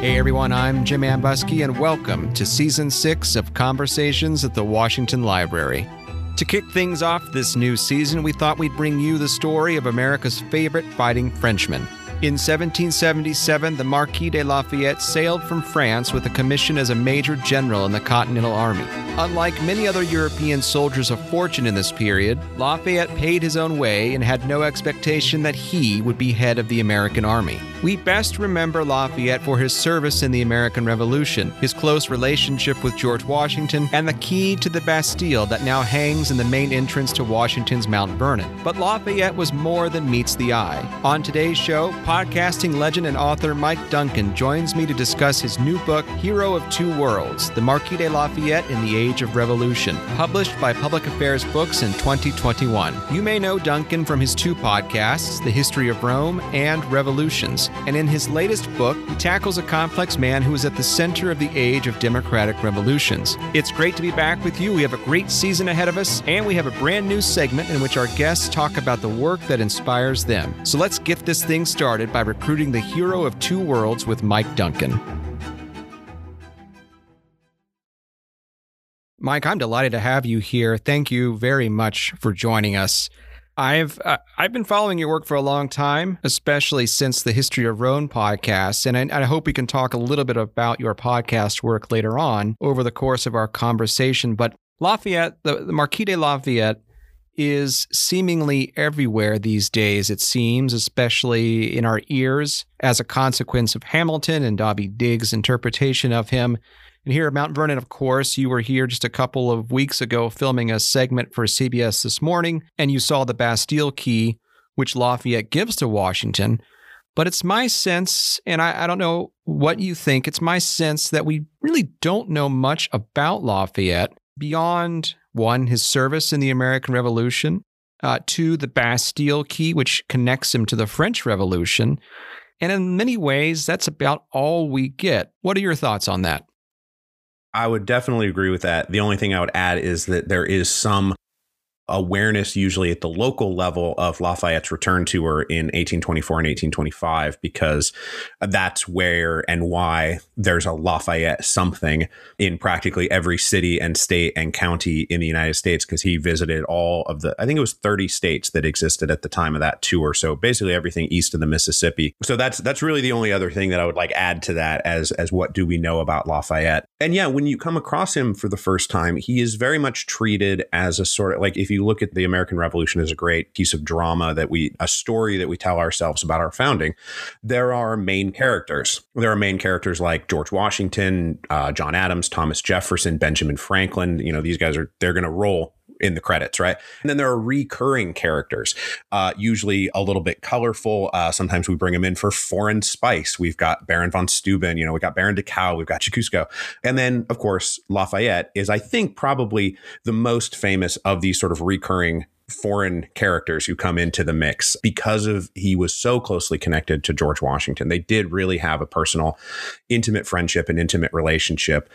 Hey everyone, I'm Jim Ambuske, and welcome to Season 6 of Conversations at the Washington Library. To kick things off this new season, we thought we'd bring you the story of America's favorite fighting Frenchman. In 1777, the Marquis de Lafayette sailed from France with a commission as a major general in the Continental Army. Unlike many other European soldiers of fortune in this period, Lafayette paid his own way and had no expectation that he would be head of the American Army. We best remember Lafayette for his service in the American Revolution, his close relationship with George Washington, and the key to the Bastille that now hangs in the main entrance to Washington's Mount Vernon. But Lafayette was more than meets the eye. On today's show, podcasting legend and author Mike Duncan joins me to discuss his new book, Hero of Two Worlds The Marquis de Lafayette in the Age of Revolution, published by Public Affairs Books in 2021. You may know Duncan from his two podcasts, The History of Rome and Revolutions. And in his latest book, he tackles a complex man who is at the center of the age of democratic revolutions. It's great to be back with you. We have a great season ahead of us, and we have a brand new segment in which our guests talk about the work that inspires them. So let's get this thing started by recruiting the hero of two worlds with Mike Duncan. Mike, I'm delighted to have you here. Thank you very much for joining us. I've uh, I've been following your work for a long time, especially since the History of Rome podcast, and I, I, hope we can talk a little bit about your podcast work later on over the course of our conversation. But Lafayette, the, the Marquis de Lafayette, is seemingly everywhere these days, it seems, especially in our ears as a consequence of Hamilton and Daveed Diggs' interpretation of him. And here at Mount Vernon, of course, you were here just a couple of weeks ago filming a segment for CBS This Morning, and you saw the Bastille Key, which Lafayette gives to Washington. But it's my sense, and I, I don't know what you think, it's my sense that we really don't know much about Lafayette beyond one, his service in the American Revolution, uh, two, the Bastille Key, which connects him to the French Revolution. And in many ways, that's about all we get. What are your thoughts on that? I would definitely agree with that. The only thing I would add is that there is some awareness usually at the local level of Lafayette's return tour in 1824 and 1825 because that's where and why there's a Lafayette something in practically every city and state and county in the United States because he visited all of the I think it was 30 states that existed at the time of that tour. So basically everything east of the Mississippi. So that's that's really the only other thing that I would like add to that as as what do we know about Lafayette? And yeah when you come across him for the first time he is very much treated as a sort of like if you you look at the American Revolution as a great piece of drama that we, a story that we tell ourselves about our founding, there are main characters. There are main characters like George Washington, uh, John Adams, Thomas Jefferson, Benjamin Franklin. You know, these guys are, they're going to roll in the credits, right? And then there are recurring characters, uh, usually a little bit colorful. Uh, sometimes we bring them in for foreign spice. We've got Baron von Steuben, you know, we got Baron de Kalb, we've got Kosciuszko. And then, of course, Lafayette is, I think, probably the most famous of these sort of recurring foreign characters who come into the mix because of he was so closely connected to George Washington. They did really have a personal, intimate friendship and intimate relationship.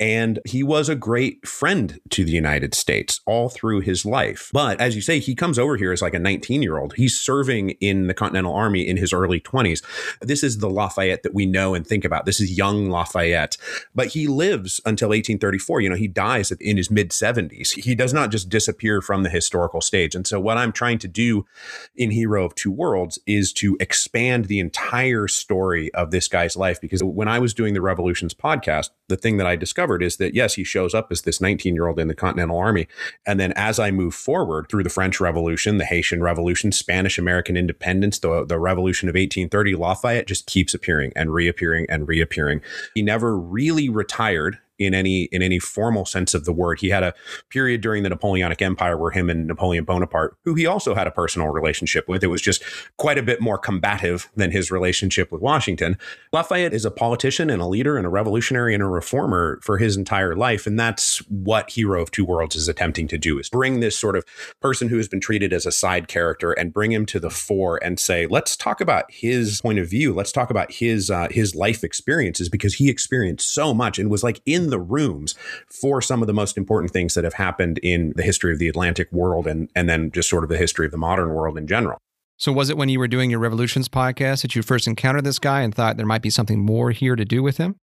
And he was a great friend to the United States all through his life. But as you say, he comes over here as like a 19 year old. He's serving in the Continental Army in his early 20s. This is the Lafayette that we know and think about. This is young Lafayette. But he lives until 1834. You know, he dies in his mid 70s. He does not just disappear from the historical stage. And so, what I'm trying to do in Hero of Two Worlds is to expand the entire story of this guy's life. Because when I was doing the Revolutions podcast, the thing that I discovered is that yes, he shows up as this 19 year old in the Continental Army. And then as I move forward through the French Revolution, the Haitian Revolution, Spanish American independence, the, the Revolution of 1830, Lafayette just keeps appearing and reappearing and reappearing. He never really retired in any in any formal sense of the word. He had a period during the Napoleonic Empire where him and Napoleon Bonaparte, who he also had a personal relationship with, it was just quite a bit more combative than his relationship with Washington. Lafayette is a politician and a leader and a revolutionary and a reformer for his entire life, and that's what Hero of Two Worlds is attempting to do: is bring this sort of person who has been treated as a side character and bring him to the fore and say, let's talk about his point of view, let's talk about his uh, his life experiences because he experienced so much and was like in in the rooms for some of the most important things that have happened in the history of the Atlantic world and, and then just sort of the history of the modern world in general. So, was it when you were doing your Revolutions podcast that you first encountered this guy and thought there might be something more here to do with him?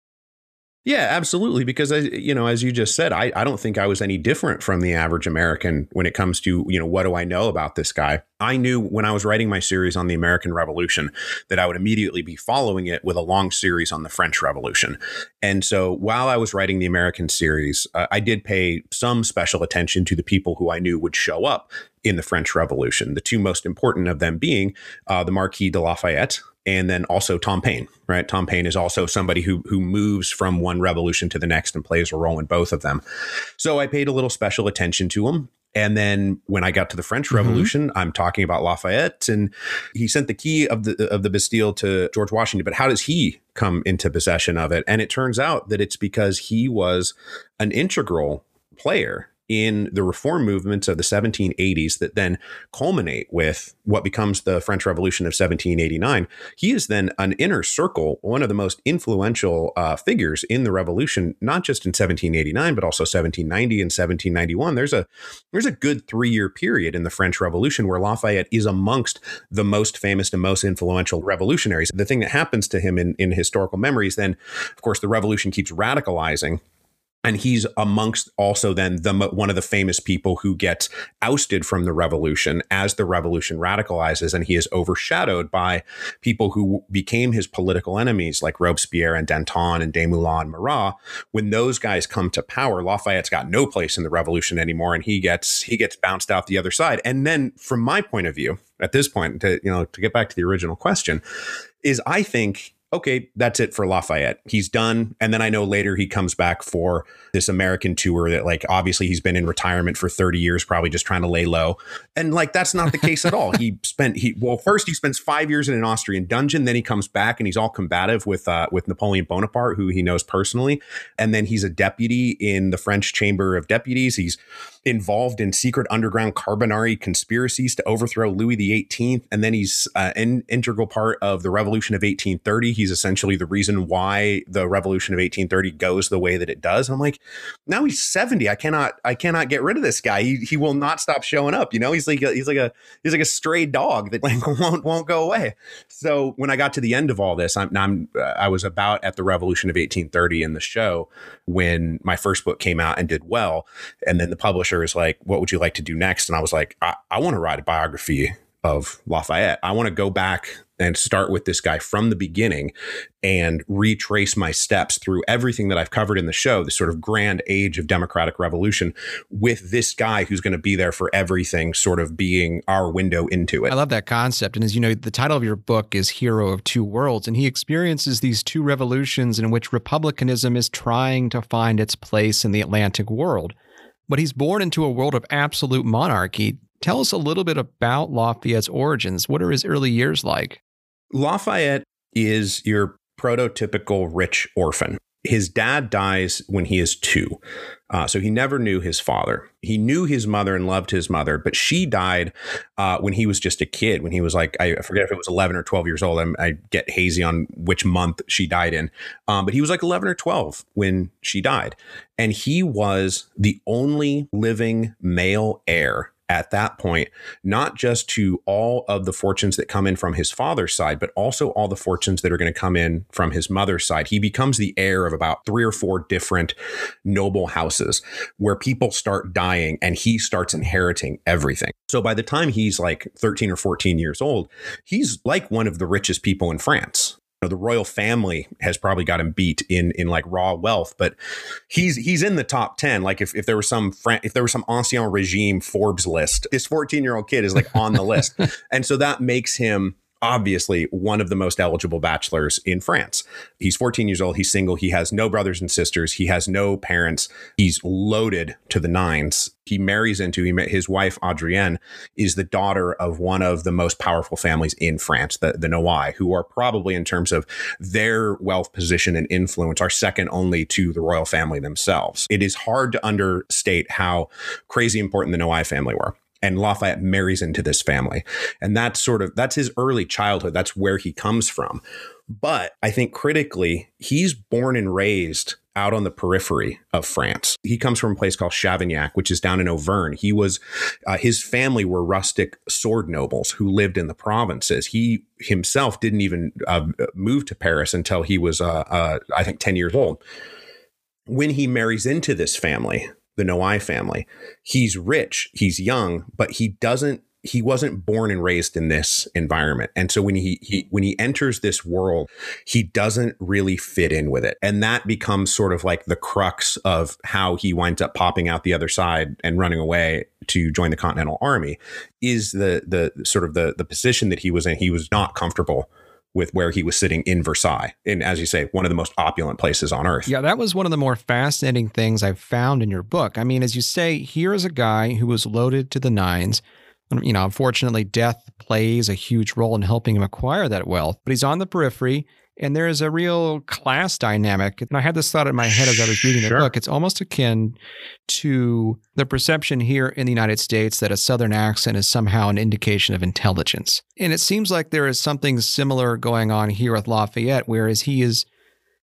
Yeah, absolutely. Because as you know, as you just said, I, I don't think I was any different from the average American when it comes to, you know, what do I know about this guy? I knew when I was writing my series on the American Revolution that I would immediately be following it with a long series on the French Revolution. And so while I was writing the American series, uh, I did pay some special attention to the people who I knew would show up in the French Revolution. The two most important of them being uh, the Marquis de Lafayette, and then also Tom Paine, right? Tom Paine is also somebody who who moves from one revolution to the next and plays a role in both of them. So I paid a little special attention to him. And then when I got to the French mm-hmm. Revolution, mm-hmm. I'm talking about Lafayette, and he sent the key of the of the Bastille to George Washington. But how does he come into possession of it? And it turns out that it's because he was an integral player in the reform movements of the 1780s that then culminate with what becomes the French Revolution of 1789. He is then an inner circle, one of the most influential uh, figures in the revolution, not just in 1789, but also 1790 and 1791. There's a there's a good three year period in the French Revolution where Lafayette is amongst the most famous and most influential revolutionaries. The thing that happens to him in, in historical memories, then, of course, the revolution keeps radicalizing and he's amongst also then the one of the famous people who gets ousted from the revolution as the revolution radicalizes and he is overshadowed by people who became his political enemies like Robespierre and Danton and Desmoulins and Marat when those guys come to power Lafayette's got no place in the revolution anymore and he gets he gets bounced out the other side. And then from my point of view at this point to you know to get back to the original question is I think okay, that's it for Lafayette. He's done. And then I know later he comes back for this American tour that, like, obviously he's been in retirement for 30 years, probably just trying to lay low. And, like, that's not the case at all. He spent, he, well, first he spends five years in an Austrian dungeon. Then he comes back and he's all combative with, uh, with Napoleon Bonaparte, who he knows personally. And then he's a deputy in the French Chamber of Deputies. He's, involved in secret underground Carbonari conspiracies to overthrow Louis XVIII. And then he's uh, an integral part of the Revolution of 1830. He's essentially the reason why the Revolution of 1830 goes the way that it does. And I'm like, now he's 70. I cannot, I cannot get rid of this guy. He, he will not stop showing up. You know, he's like, a, he's like a, he's like a stray dog that like won't, won't go away. So when I got to the end of all this, I'm, I'm I was about at the Revolution of 1830 in the show when my first book came out and did well. And then the publisher publisher is like, what would you like to do next? And I was like, I, I want to write a biography of Lafayette. I want to go back and start with this guy from the beginning and retrace my steps through everything that I've covered in the show, the sort of grand age of democratic revolution with this guy who's going to be there for everything, sort of being our window into it. I love that concept. And as you know, the title of your book is Hero of Two Worlds, and he experiences these two revolutions in which republicanism is trying to find its place in the Atlantic world but he's born into a world of absolute monarchy. Tell us a little bit about Lafayette's origins. What are his early years like? Lafayette is your prototypical rich orphan. His dad dies when he is two. Uh, so he never knew his father. He knew his mother and loved his mother, but she died uh, when he was just a kid, when he was like, I forget if it was 11 or 12 years old. I'm, i get hazy on which month she died in. Um, but he was like 11 or 12 when she died. And he was the only living male heir at that point, not just to all of the fortunes that come in from his father's side, but also all the fortunes that are going to come in from his mother's side. He becomes the heir of about three or four different noble houses where people start dying and he starts inheriting everything. So by the time he's like 13 or 14 years old, he's like one of the richest people in France know, the royal family has probably got him beat in in like raw wealth, but he's he's in the top ten. Like if, if there was some Fran- if there was some ancien regime Forbes list, this 14 year old kid is like on the list, and so that makes him obviously one of the most eligible bachelors in France. He's 14 years old. He's single. He has no brothers and sisters. He has no parents. He's loaded to the nines. He marries into he met his wife Adrienne is the daughter of one of the most powerful families in France, the the Noailles, who are probably in terms of their wealth position and influence are second only to the royal family themselves. It is hard to understate how crazy important the Noailles family were and Lafayette marries into this family. And that's sort of that's his early childhood. That's where he comes from. But I think critically, he's born and raised out on the periphery of France. He comes from a place called Chavaniac, which is down in Auvergne. He was, uh, his family were rustic sword nobles who lived in the provinces. He himself didn't even uh, move to Paris until he was, uh, uh I think, 10 years old. When he marries into this family, the Noailles family, he's rich, he's young, but he doesn't he wasn't born and raised in this environment. And so when he, he when he enters this world he doesn't really fit in with it. And that becomes sort of like the crux of how he winds up popping out the other side and running away to join the continental army is the the sort of the the position that he was in. He was not comfortable with where he was sitting in Versailles, in, as you say, one of the most opulent places on earth. Yeah, that was one of the more fascinating things I've found in your book. I mean, as you say, here is a guy who was loaded to the nines, you know, unfortunately, death plays a huge role in helping him acquire that wealth, but he's on the periphery. And there is a real class dynamic. And I had this thought in my head as I was reading the book. It's almost akin to the perception here in the United States that a Southern accent is somehow an indication of intelligence. And it seems like there is something similar going on here with Lafayette, whereas he is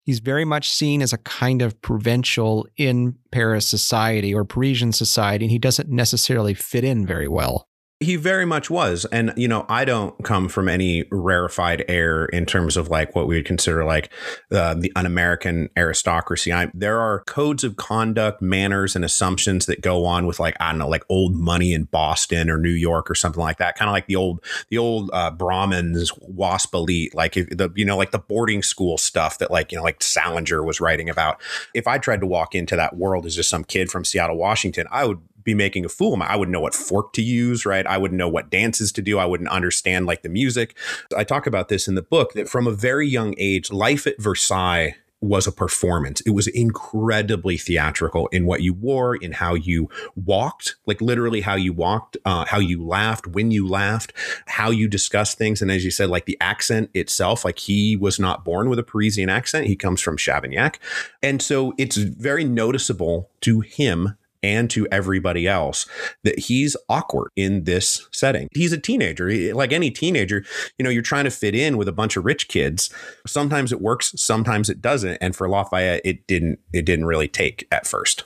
he's very much seen as a kind of provincial in Paris society or Parisian society, and he doesn't necessarily fit in very well. He very much was. And, you know, I don't come from any rarefied air in terms of like what we would consider like uh, the un American aristocracy. I, there are codes of conduct, manners, and assumptions that go on with like, I don't know, like old money in Boston or New York or something like that. Kind of like the old, the old uh, Brahmins, WASP elite, like the, you know, like the boarding school stuff that like, you know, like Salinger was writing about. If I tried to walk into that world as just some kid from Seattle, Washington, I would be making a fool of my, I wouldn't know what fork to use, right? I wouldn't know what dances to do. I wouldn't understand like the music. I talk about this in the book that from a very young age, life at Versailles was a performance. It was incredibly theatrical in what you wore, in how you walked, like literally how you walked, uh, how you laughed, when you laughed, how you discussed things. And as you said, like the accent itself, like he was not born with a Parisian accent. He comes from Chavaniac. And so it's very noticeable to him and to everybody else that he's awkward in this setting. He's a teenager. Like any teenager, you know, you're trying to fit in with a bunch of rich kids. Sometimes it works, sometimes it doesn't. And for Lafayette, it didn't it didn't really take at first.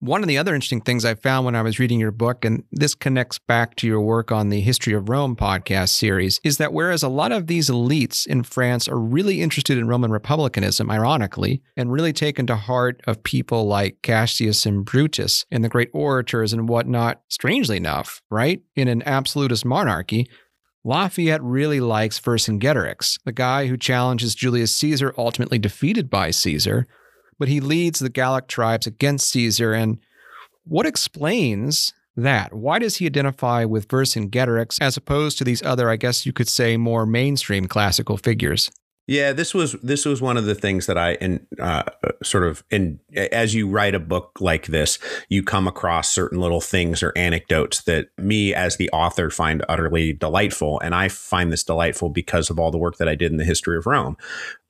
One of the other interesting things I found when I was reading your book, and this connects back to your work on the History of Rome podcast series, is that whereas a lot of these elites in France are really interested in Roman republicanism, ironically, and really taken to heart of people like Cassius and Brutus and the great orators and whatnot, strangely enough, right? In an absolutist monarchy, Lafayette really likes Vercingetorix, the guy who challenges Julius Caesar, ultimately defeated by Caesar but he leads the Gallic tribes against Caesar. And what explains that? Why does he identify with Vercingetorix as opposed to these other, I guess you could say, more mainstream classical figures? Yeah, this was this was one of the things that I and uh, sort of and as you write a book like this, you come across certain little things or anecdotes that me as the author find utterly delightful, and I find this delightful because of all the work that I did in the history of Rome,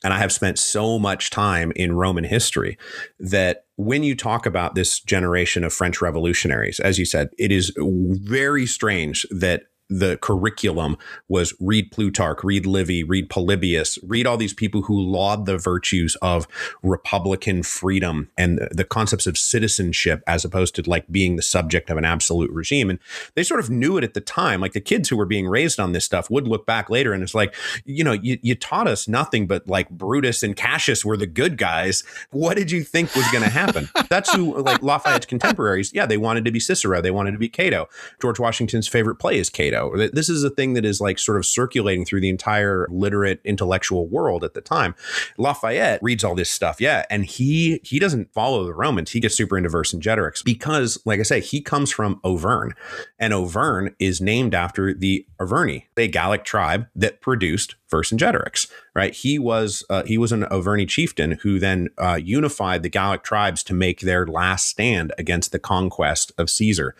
and I have spent so much time in Roman history that when you talk about this generation of French revolutionaries, as you said, it is very strange that the curriculum was read Plutarch, read Livy, read Polybius, read all these people who laud the virtues of republican freedom and the concepts of citizenship as opposed to like being the subject of an absolute regime. And they sort of knew it at the time. Like the kids who were being raised on this stuff would look back later and it's like, you know, you, you taught us nothing but like Brutus and Cassius were the good guys. What did you think was going to happen? That's who like Lafayette's contemporaries. Yeah, they wanted to be Cicero. They wanted to be Cato. George Washington's favorite play is Cato this is a thing that is like sort of circulating through the entire literate intellectual world at the time. Lafayette reads all this stuff, yeah, and he he doesn't follow the Romans. He gets super into Vercingetorix because, like I say, he comes from Auvergne, and Auvergne is named after the Arverni, a Gallic tribe that produced Vercingetorix. Right, he was uh, he was an Auvergne chieftain who then uh, unified the Gallic tribes to make their last stand against the conquest of Caesar,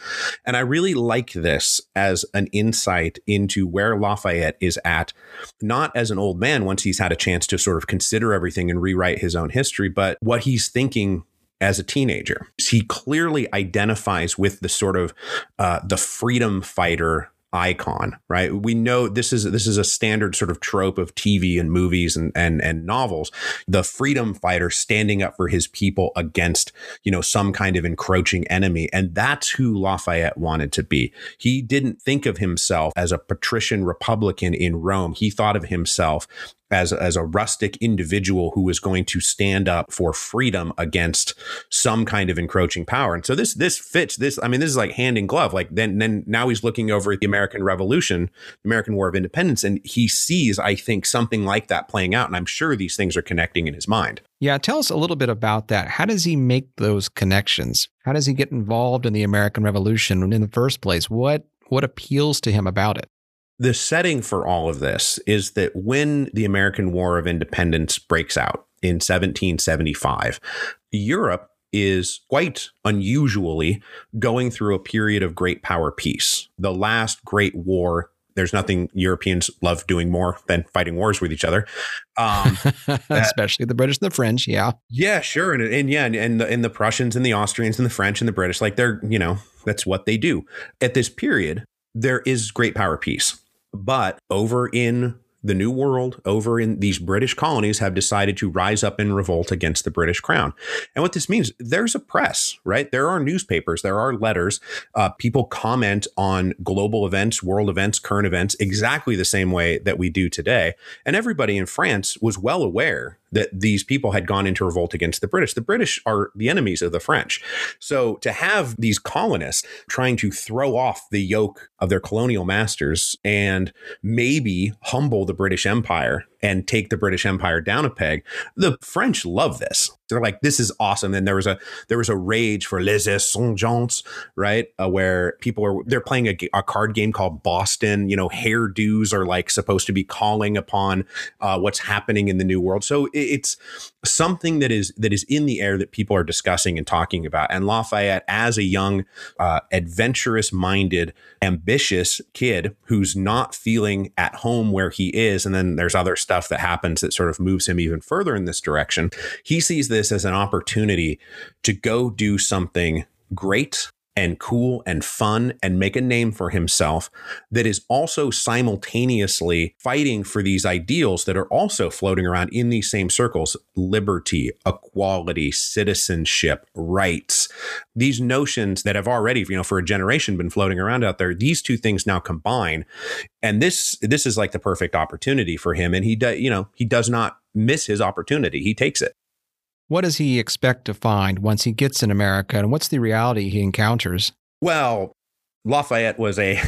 and I really like this as an insight into where Lafayette is at, not as an old man once he's had a chance to sort of consider everything and rewrite his own history, but what he's thinking as a teenager. He clearly identifies with the sort of uh, the freedom fighter icon, right? We know this is this is a standard sort of trope of TV and movies and and and novels. The freedom fighter standing up for his people against, you know, some kind of encroaching enemy. And that's who Lafayette wanted to be. He didn't think of himself as a patrician republican in Rome. He thought of himself as, as a rustic individual who is going to stand up for freedom against some kind of encroaching power. And so this this fits this. I mean, this is like hand in glove. Like then then now he's looking over at the American Revolution, the American War of Independence, and he sees, I think, something like that playing out. And I'm sure these things are connecting in his mind. Yeah, tell us a little bit about that. How does he make those connections? How does he get involved in the American Revolution in the first place? What what appeals to him about it? The setting for all of this is that when the American War of Independence breaks out in 1775, Europe is quite unusually going through a period of great power peace. The last great war there's nothing Europeans love doing more than fighting wars with each other. Um, Especially the British and the French. Yeah. Yeah, sure. And, and yeah, and, and, the, and the Prussians and the Austrians and the French and the British, like they're, you know, that's what they do. At this period, there is great power peace. But over in the New World, over in these British colonies, have decided to rise up in revolt against the British crown. And what this means, there's a press, right? There are newspapers, there are letters. Uh, people comment on global events, world events, current events, exactly the same way that we do today. And everybody in France was well aware that these people had gone into revolt against the British. The British are the enemies of the French. So to have these colonists trying to throw off the yoke of their colonial masters and maybe humble the British Empire and take the British Empire down a peg. The French love this. They're like, this is awesome. And there was a there was a rage for les insurgents, right? Uh, where people are they're playing a, a, card game called Boston. You know, hairdos are like supposed to be calling upon uh, what's happening in the new world. So it's something that is that is in the air that people are discussing and talking about. And Lafayette, as a young, uh, adventurous minded, ambitious kid who's not feeling at home where he is, and then there's other stuff that happens that sort of moves him even further in this direction. He sees this as an opportunity to go do something great and cool and fun and make a name for himself that is also simultaneously fighting for these ideals that are also floating around in these same circles liberty, equality, citizenship, rights. These notions that have already, you know, for a generation been floating around out there, these two things now combine. And this this is like the perfect opportunity for him and he does, you know, he does not miss his opportunity. He takes it. What does he expect to find once he gets in America, and what's the reality he encounters? Well, Lafayette was a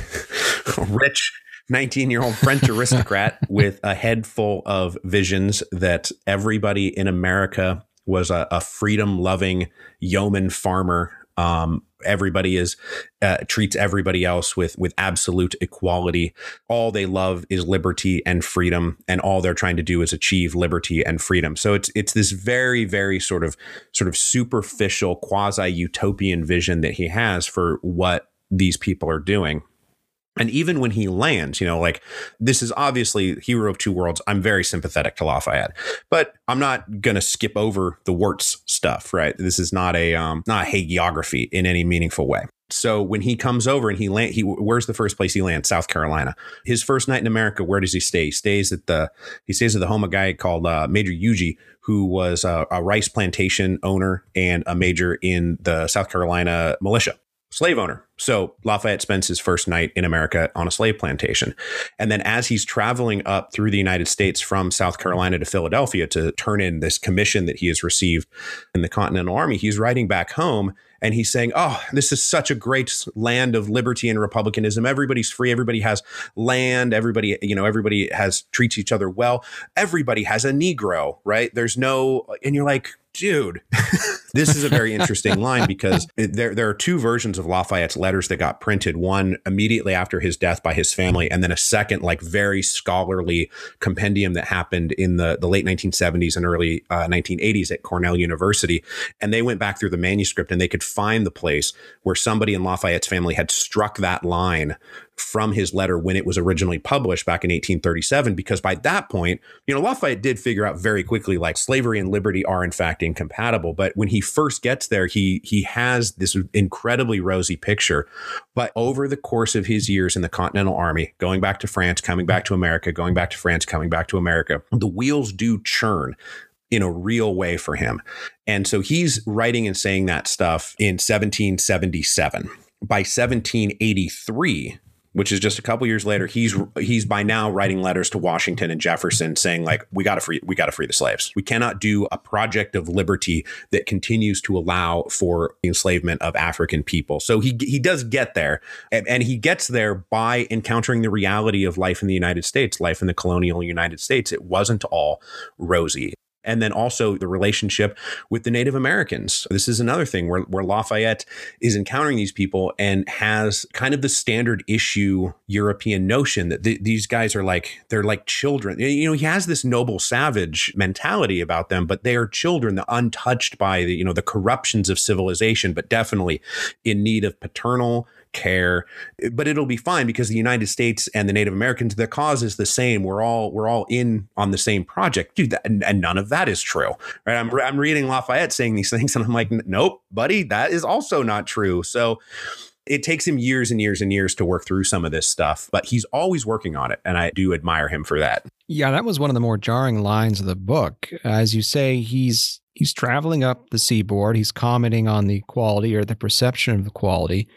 rich 19 year old French aristocrat with a head full of visions that everybody in America was a, a freedom loving yeoman farmer um, everybody is uh, treats everybody else with with absolute equality. All they love is liberty and freedom, and all they're trying to do is achieve liberty and freedom. So it's it's this very very sort of sort of superficial quasi utopian vision that he has for what these people are doing. And even when he lands, you know, like this is obviously Hero of Two Worlds. I'm very sympathetic to Lafayette, but I'm not going to skip over the Wirtz stuff, right? This is not a um, not a hagiography in any meaningful way. So when he comes over and he land, he where's the first place he lands? South Carolina. His first night in America, where does he stay? He stays at the he stays at the home of a guy called uh, Major Huger, who was a, a rice plantation owner and a major in the South Carolina militia slave owner. So Lafayette spends his first night in America on a slave plantation. And then as he's traveling up through the United States from South Carolina to Philadelphia to turn in this commission that he has received in the Continental Army, he's riding back home and he's saying, "Oh, this is such a great land of liberty and republicanism. Everybody's free. Everybody has land. Everybody, you know, everybody has treats each other well. Everybody has a Negro, right? There's no." And you're like, dude, this is a very interesting line because there, there are two versions of Lafayette's letters that got printed one immediately after his death by his family, and then a second, like very scholarly compendium that happened in the, the late 1970s and early uh, 1980s at Cornell University. And they went back through the manuscript and they could find the place where somebody in Lafayette's family had struck that line from his letter when it was originally published back in 1837 because by that point you know lafayette did figure out very quickly like slavery and liberty are in fact incompatible but when he he first gets there, he he has this incredibly rosy picture, but over the course of his years in the Continental Army, going back to France, coming back to America, going back to France, coming back to America, the wheels do churn in a real way for him. And so he's writing and saying that stuff in 1777. By 1783, which is just a couple years later, he's he's by now writing letters to Washington and Jefferson saying like we got to free we got to free the slaves. We cannot do a project of liberty that continues to allow for enslavement of African people. So he he does get there and, and he gets there by encountering the reality of life in the United States, life in the colonial United States. It wasn't all rosy and then also the relationship with the Native Americans. This is another thing where, where Lafayette is encountering these people and has kind of the standard issue European notion that th- these guys are like, they're like children. You know, he has this noble savage mentality about them, but they are children, the untouched by the, you know, the corruptions of civilization, but definitely in need of paternal care, but it'll be fine because the United States and the Native Americans, the cause is the same. We're all we're all in on the same project, dude. That, and, and, none of that is true, right? I'm I'm reading Lafayette saying these things, and I'm like, nope, buddy, that is also not true. So it takes him years and years and years to work through some of this stuff, but he's always working on it. And I do admire him for that. Yeah, that was one of the more jarring lines of the book. As you say, he's he's traveling up the seaboard, he's commenting on the quality or the perception of the quality.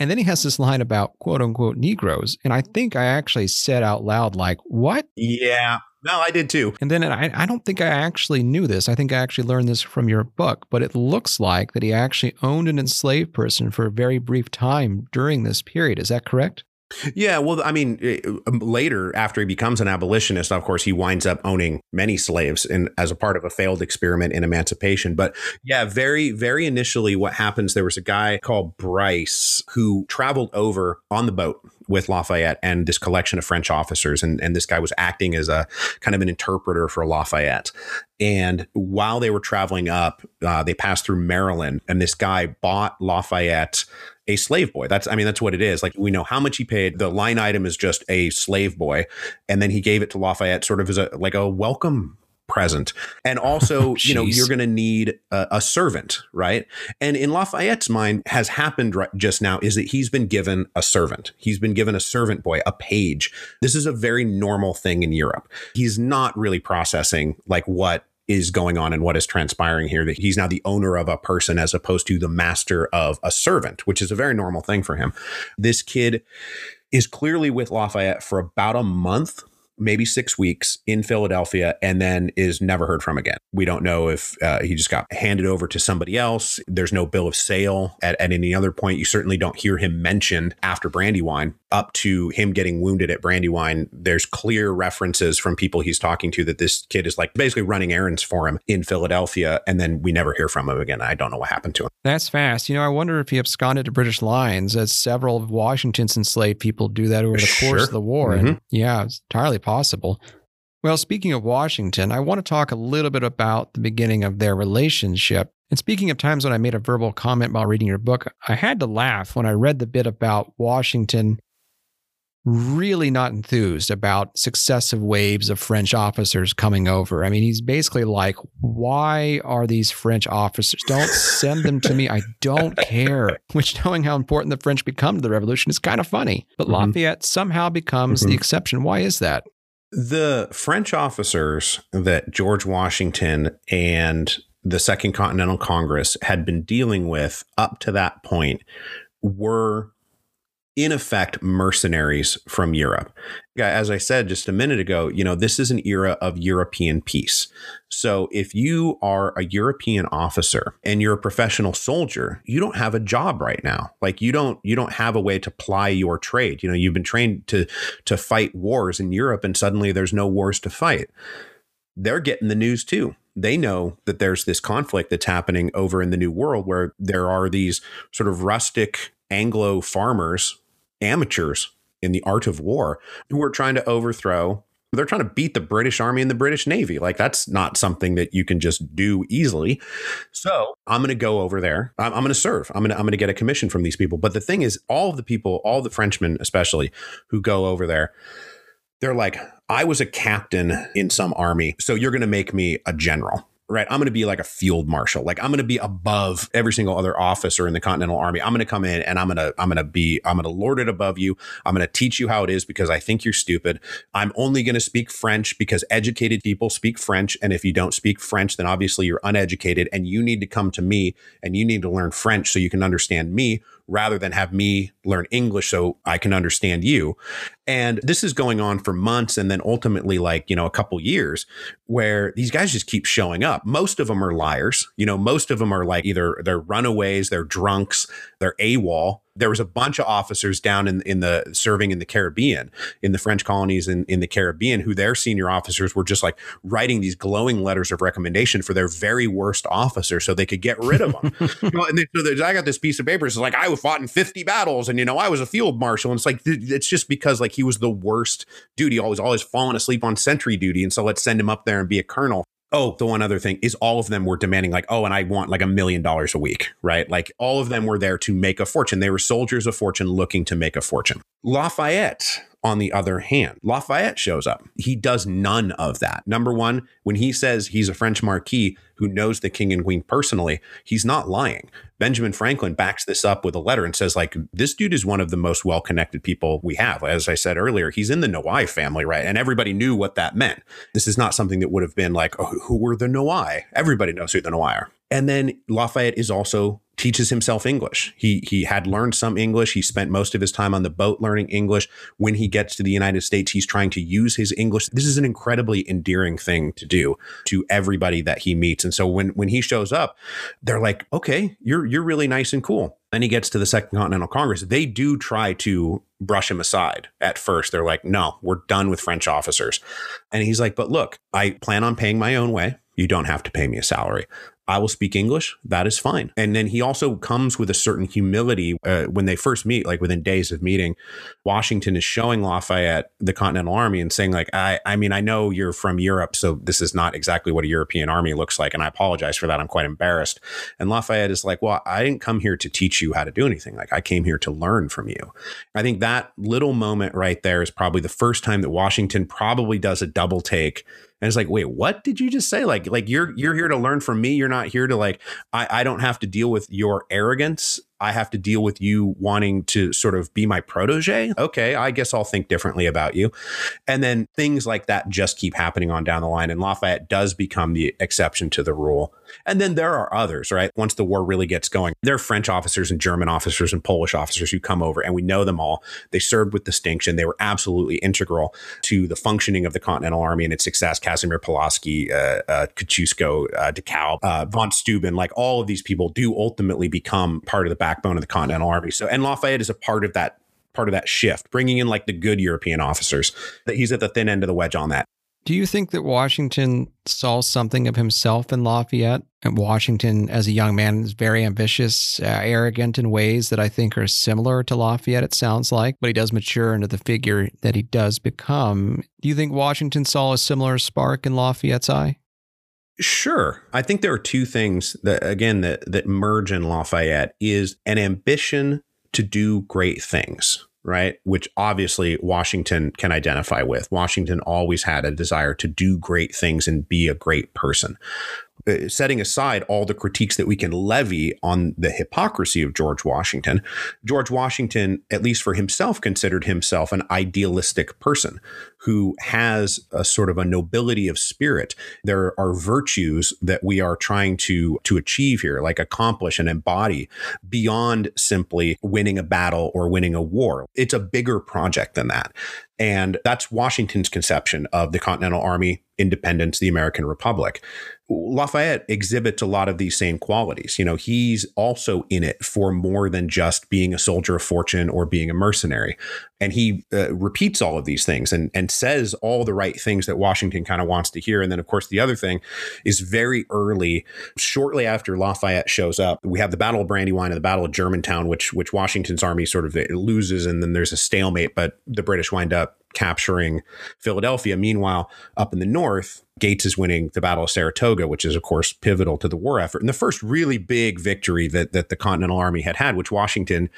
And then he has this line about quote unquote Negroes. And I think I actually said out loud, like, what? Yeah. No, I did too. And then I, I don't think I actually knew this. I think I actually learned this from your book, but it looks like that he actually owned an enslaved person for a very brief time during this period. Is that correct? Yeah, well, I mean, eh, um, later after he becomes an abolitionist, of course, he winds up owning many slaves and as a part of a failed experiment in emancipation. But yeah, very, very initially, what happens? There was a guy called Brice who traveled over on the boat with Lafayette and this collection of French officers, and and this guy was acting as a kind of an interpreter for Lafayette. And while they were traveling up, uh, they passed through Maryland, and this guy bought Lafayette a slave boy. That's I mean that's what it is. Like we know how much he paid. The line item is just a slave boy, and then he gave it to Lafayette sort of as a like a welcome present. And oh, also, oh, you know, you're going to need a, a, servant, right? And in Lafayette's mind, has happened right just now is that he's been given a servant. He's been given a servant boy, a page. This is a very normal thing in Europe. He's not really processing like what is going on and what is transpiring here that he's now the owner of a person as opposed to the master of a servant which is a very normal thing for him this kid is clearly with Lafayette for about a month maybe six weeks in Philadelphia and then is never heard from again. We don't know if uh, he just got handed over to somebody else. There's no bill of sale at, at any other point. You certainly don't hear him mentioned after Brandywine up to him getting wounded at Brandywine. There's clear references from people he's talking to that this kid is like basically running errands for him in Philadelphia. And then we never hear from him again. I don't know what happened to him. That's fast. You know, I wonder if he absconded to British lines as several of Washington's enslaved people do that over the course sure. of the war. Mm-hmm. And yeah, it's entirely possible possible. Well, speaking of Washington, I want to talk a little bit about the beginning of their relationship. And speaking of times when I made a verbal comment while reading your book, I had to laugh when I read the bit about Washington really not enthused about successive waves of French officers coming over. I mean, he's basically like, why are these French officers? Don't send them to me. I don't care. Which, knowing how important the French become to the revolution, is kind of funny. But mm-hmm. Lafayette somehow becomes mm-hmm. the exception. Why is that? The French officers that George Washington and the Second Continental Congress had been dealing with up to that point were in effect mercenaries from Europe. As I said just a minute ago, you know, this is an era of European peace. So if you are a European officer and you're a professional soldier, you don't have a job right now. Like you don't you don't have a way to ply your trade. You know, you've been trained to to fight wars in Europe and suddenly there's no wars to fight. They're getting the news too they know that there's this conflict that's happening over in the new world where there are these sort of rustic Anglo farmers amateurs in the art of war who are trying to overthrow they're trying to beat the British Army and the British Navy. Like that's not something that you can just do easily. So I'm going to go over there. I'm, I'm going to serve. I'm going to I'm going to get a commission from these people. But the thing is, all of the people, all the Frenchmen especially, who go over there, they're like, I was a captain in some army, so you're going to make me a general right? I'm going to be like a field marshal. Like I'm going to be above every single other officer in the Continental Army. I'm going to come in and I'm going to I'm going to be I'm going to lord it above you. I'm going to teach you how it is because I think you're stupid. I'm only going to speak French because educated people speak French and if you don't speak French then obviously you're uneducated and you need to come to me and you need to learn French so you can understand me rather than have me learn English so I can understand you. And this is going on for months and then ultimately like, you know, a couple years where these guys just keep showing up. Most of them are liars. You know, most of them are like either they're runaways, they're drunks, they're AWOL. There was a bunch of officers down in, in the serving in the Caribbean, in the French colonies in, in the Caribbean, who their senior officers were just like writing these glowing letters of recommendation for their very worst officer so they could get rid of them. well, and then, so I got this piece of paper. It's like, I fought in 50 battles and, you know, I was a field marshal. And it's like, it's just because like he was the worst dude. He always, always falling asleep on sentry duty. And so let's send him up there and be a colonel. Oh, the one other thing is all of them were demanding like, oh, and I want like a million dollars a week, right? Like all of them were there to make a fortune. They were soldiers of fortune looking to make a fortune. Lafayette, on the other hand, Lafayette shows up. He does none of that. Number one, when he says he's a French marquis who knows the king and queen personally, he's not lying. Benjamin Franklin backs this up with a letter and says, like, this dude is one of the most well connected people we have. As I said earlier, he's in the Noailles family, right? And everybody knew what that meant. This is not something that would have been like, oh, who were the Noailles? Everybody knows who the Noailles are. And then Lafayette is also teaches himself English. He he had learned some English. He spent most of his time on the boat learning English. When he gets to the United States, he's trying to use his English. This is an incredibly endearing thing to do to everybody that he meets. And so when when he shows up, they're like, "Okay, you're you're really nice and cool." Then he gets to the Second Continental Congress. They do try to brush him aside at first. They're like, "No, we're done with French officers." And he's like, "But look, I plan on paying my own way. You don't have to pay me a salary. I will speak English. That is fine. And then he also comes with a certain humility uh, when they first meet, like within days of meeting. Washington is showing Lafayette the Continental Army and saying, like, I, I mean, I know you're from Europe, so this is not exactly what a European army looks like, and I apologize for that. I'm quite embarrassed. And Lafayette is like, well, I didn't come here to teach you how to do anything. Like, I came here to learn from you. I think that little moment right there is probably the first time that Washington probably does a double take and it's like, wait, what did you just say? Like, like you're you're here to learn from me. You're not here to like, I, I don't have to deal with your arrogance I have to deal with you wanting to sort of be my protege. Okay, I guess I'll think differently about you. And then things like that just keep happening on down the line. And Lafayette does become the exception to the rule. And then there are others, right? Once the war really gets going, there are French officers and German officers and Polish officers who come over, and we know them all. They served with distinction. They were absolutely integral to the functioning of the Continental Army and its success. Casimir Pulaski, uh, uh, Kosciuszko, uh, DeKalb, uh, von Steuben, like all of these people do ultimately become part of the backbone of the Continental Army. So, and Lafayette is a part of that part of that shift, bringing in like the good European officers. That he's at the thin end of the wedge on that. Do you think that Washington saw something of himself in Lafayette? And Washington, as a young man, is very ambitious, uh, arrogant in ways that I think are similar to Lafayette, it sounds like, but he does mature into the figure that he does become. Do you think Washington saw a similar spark in Lafayette's eye? Sure. I think there are two things that again that that merge in Lafayette is an ambition to do great things, right? Which obviously Washington can identify with. Washington always had a desire to do great things and be a great person. Uh, setting aside all the critiques that we can levy on the hypocrisy of George Washington, George Washington, at least for himself, considered himself an idealistic person who has a sort of a nobility of spirit. There are virtues that we are trying to to achieve here, like accomplish and embody beyond simply winning a battle or winning a war. It's a bigger project than that. And that's Washington's conception of the Continental Army, independence, the American Republic. Lafayette exhibits a lot of these same qualities. You know, he's also in it for more than just being a soldier of fortune or being a mercenary. And he uh, repeats all of these things and, and says all the right things that Washington kind of wants to hear. And then, of course, the other thing is very early, shortly after Lafayette shows up, we have the Battle of Brandywine and the Battle of Germantown, which which Washington's army sort of loses, and then there's a stalemate, but the British wind up capturing Philadelphia. Meanwhile, up in the north, Gates is winning the Battle of Saratoga, which is, of course, pivotal to the war effort. And the first really big victory that, that the Continental Army had had, which Washington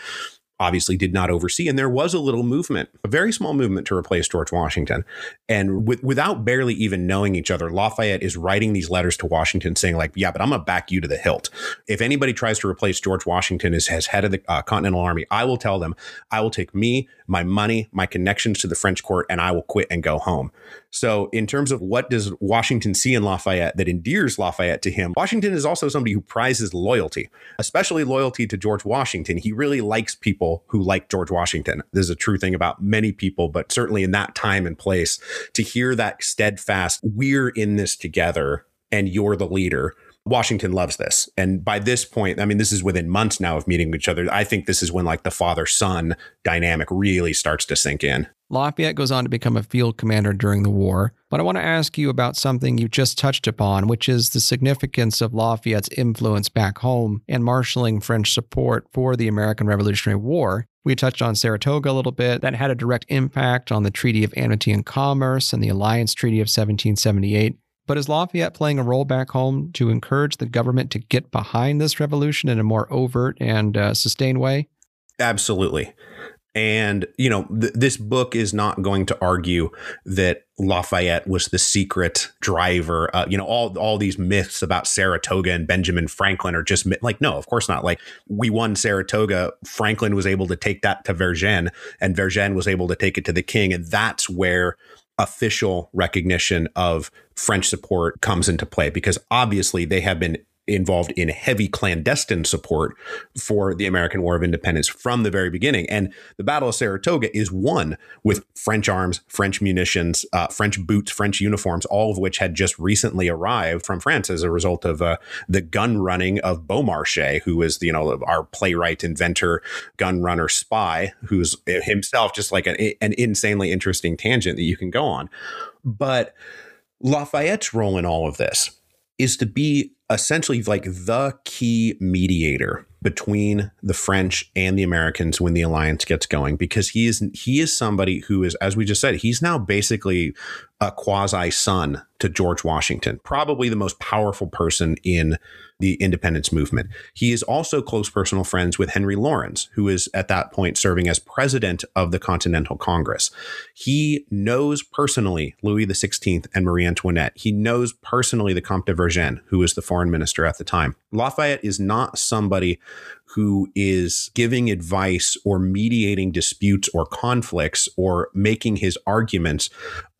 obviously did not oversee. And there was a little movement, a very small movement to replace George Washington. And with, without barely even knowing each other, Lafayette is writing these letters to Washington saying, like, yeah, but I'm going to back you to the hilt. If anybody tries to replace George Washington as, as head of the uh, Continental Army, I will tell them, I will take me, my money, my connections to the French court, and I will quit and go home. So, in terms of what does Washington see in Lafayette that endears Lafayette to him, Washington is also somebody who prizes loyalty, especially loyalty to George Washington. He really likes people who like George Washington. This is a true thing about many people, but certainly in that time and place, to hear that steadfast, we're in this together and you're the leader Washington loves this. And by this point, I mean, this is within months now of meeting each other. I think this is when like the father son dynamic really starts to sink in. Lafayette goes on to become a field commander during the war. But I want to ask you about something you just touched upon, which is the significance of Lafayette's influence back home and marshaling French support for the American Revolutionary War. We touched on Saratoga a little bit. That had a direct impact on the Treaty of Amity and Commerce and the Alliance Treaty of 1778. But is Lafayette playing a role back home to encourage the government to get behind this revolution in a more overt and uh, sustained way? Absolutely. And, you know, th- this book is not going to argue that Lafayette was the secret driver. Uh, you know, all, all these myths about Saratoga and Benjamin Franklin are just like, no, of course not. Like, we won Saratoga. Franklin was able to take that to Vergennes, and Vergennes was able to take it to the king. And that's where official recognition of French support comes into play because obviously they have been involved in heavy clandestine support for the American War of Independence from the very beginning. And the Battle of Saratoga is won with French arms, French munitions, uh, French boots, French uniforms, all of which had just recently arrived from France as a result of uh, the gun running of Beaumarchais, who is you know our playwright, inventor, gun runner, spy, who's himself just like an, an insanely interesting tangent that you can go on. But Lafayette's role in all of this is to be essentially like the key mediator between the French and the Americans when the alliance gets going because he is he is somebody who is as we just said he's now basically a quasi son to George Washington probably the most powerful person in the independence movement. He is also close personal friends with Henry Laurens, who is at that point serving as president of the Continental Congress. He knows personally Louis XVI and Marie Antoinette. He knows personally the Comte de Vergennes, who was the foreign minister at the time. Lafayette is not somebody who is giving advice or mediating disputes or conflicts or making his arguments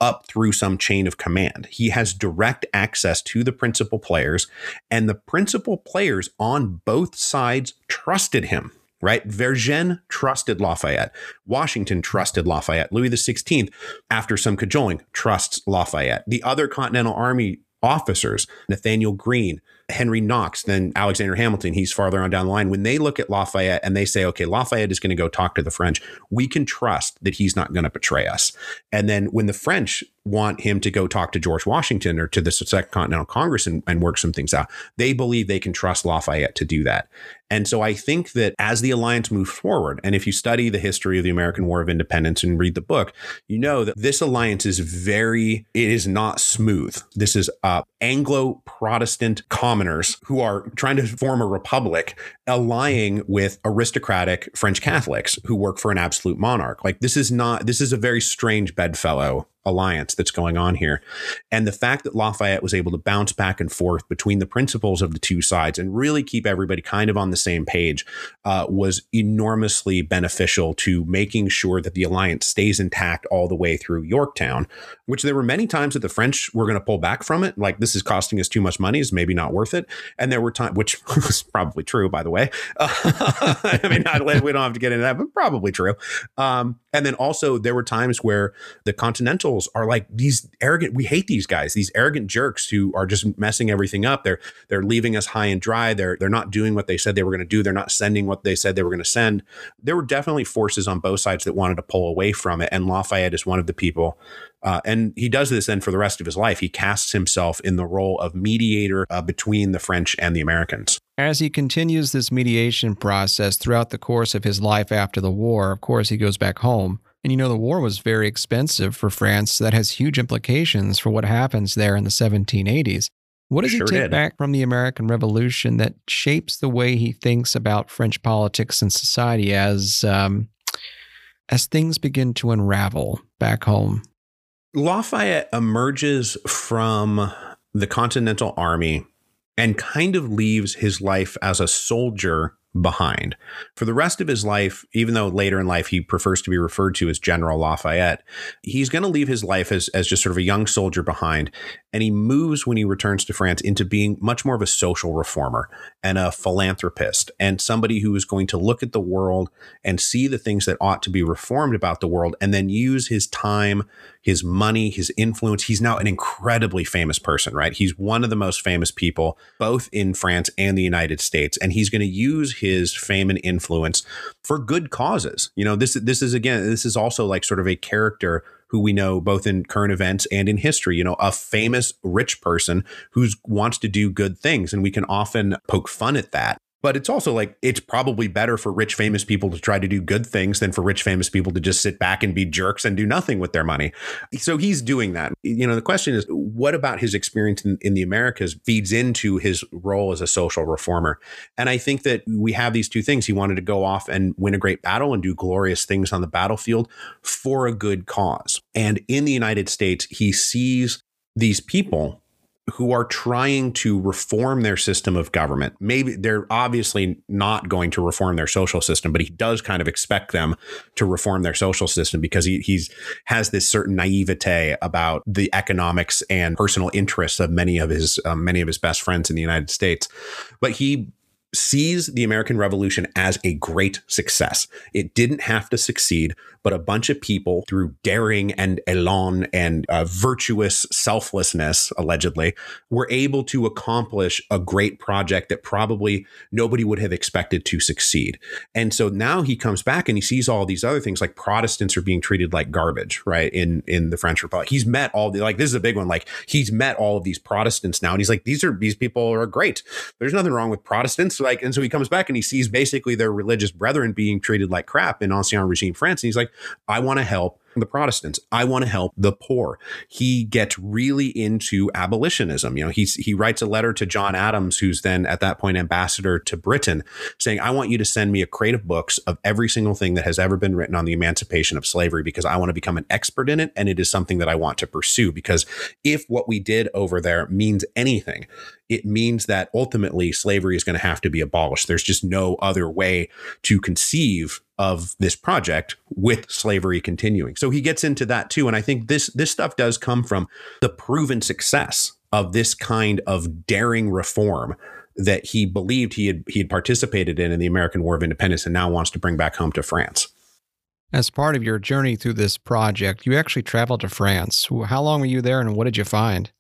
up through some chain of command. He has direct access to the principal players, and the principal players on both sides trusted him right? Vergennes trusted Lafayette. Washington trusted Lafayette. Louis XVI, after some cajoling, trusts Lafayette. The other Continental Army officers, Nathanael Greene, Henry Knox, then Alexander Hamilton, he's farther on down the line. When they look at Lafayette and they say, okay, Lafayette is going to go talk to the French, we can trust that he's not going to betray us. And then when the French want him to go talk to George Washington or to the Second Continental Congress and, and work some things out, they believe they can trust Lafayette to do that. And so I think that as the alliance moves forward, and if you study the history of the American War of Independence and read the book, you know that this alliance is very, it is not smooth. This is uh, Anglo Protestant commoners who are trying to form a republic, allying with aristocratic French Catholics who work for an absolute monarch. Like this is not, this is a very strange bedfellow alliance that's going on here. And the fact that Lafayette was able to bounce back and forth between the principals of the two sides and really keep everybody kind of on the same page uh, was enormously beneficial to making sure that the alliance stays intact all the way through Yorktown, which there were many times that the French were going to pull back from it. Like, this is costing us too much money, is maybe not worth it. And there were times, which was probably true, by the way. Uh, I mean, not, we don't have to get into that, but probably true. Um, and then also, there were times where the Continentals are like these arrogant. We hate these guys, these arrogant jerks who are just messing everything up. They're they're leaving us high and dry. They're they're not doing what they said they were going to do. They're not sending what they said they were going to send. There were definitely forces on both sides that wanted to pull away from it, and Lafayette is one of the people. Uh, and he does this then for the rest of his life. He casts himself in the role of mediator uh, between the French and the Americans. As he continues this mediation process throughout the course of his life after the war, of course, he goes back home. And you know, the war was very expensive for France. So that has huge implications for what happens there in the 1780s. What does Sure he take did. back from the American Revolution that shapes the way he thinks about French politics and society as um, as things begin to unravel back home? Lafayette emerges from the Continental Army and kind of leaves his life as a soldier behind. For the rest of his life, even though later in life he prefers to be referred to as General Lafayette, he's going to leave his life as, as just sort of a young soldier behind. And he moves when he returns to France into being much more of a social reformer and a philanthropist and somebody who is going to look at the world and see the things that ought to be reformed about the world and then use his time, his money, his influence. He's now an incredibly famous person, right? He's one of the most famous people, both in France and the United States. And he's going to use his fame and influence for good causes. You know, this this is again, this is also like sort of a character who we know both in current events and in history, you know, a famous rich person who wants to do good things. And we can often poke fun at that. But it's also like it's probably better for rich famous people to try to do good things than for rich famous people to just sit back and be jerks and do nothing with their money. So he's doing that. You know, the question is what about his experience in, in the Americas feeds into his role as a social reformer? And I think that we have these two things. He wanted to go off and win a great battle and do glorious things on the battlefield for a good cause. And in the United States, he sees these people who are trying to reform their system of government. Maybe they're obviously not going to reform their social system, but he does kind of expect them to reform their social system because he he's has this certain naivete about the economics and personal interests of many of his um, many of his best friends in the United States. But he sees the American Revolution as a great success. It didn't have to succeed, but a bunch of people, through daring and elan and uh, virtuous selflessness, allegedly, were able to accomplish a great project that probably nobody would have expected to succeed. And so now he comes back and he sees all these other things, like Protestants are being treated like garbage, right? In in the French Republic, he's met all the like this is a big one. Like he's met all of these Protestants now, and he's like, these are these people are great. There's nothing wrong with Protestants like and so he comes back and he sees basically their religious brethren being treated like crap in ancien regime france and he's like i want to help the Protestants. I want to help the poor. He gets really into abolitionism. You know, he's he writes a letter to John Adams, who's then at that point ambassador to Britain, saying, I want you to send me a crate of books of every single thing that has ever been written on the emancipation of slavery because I want to become an expert in it and it is something that I want to pursue. Because if what we did over there means anything, it means that ultimately slavery is going to have to be abolished. There's just no other way to conceive of this project with slavery continuing. So he gets into that too and I think this this stuff does come from the proven success of this kind of daring reform that he believed he had he had participated in in the American War of Independence and now wants to bring back home to France. As part of your journey through this project, you actually traveled to France. How long were you there and what did you find?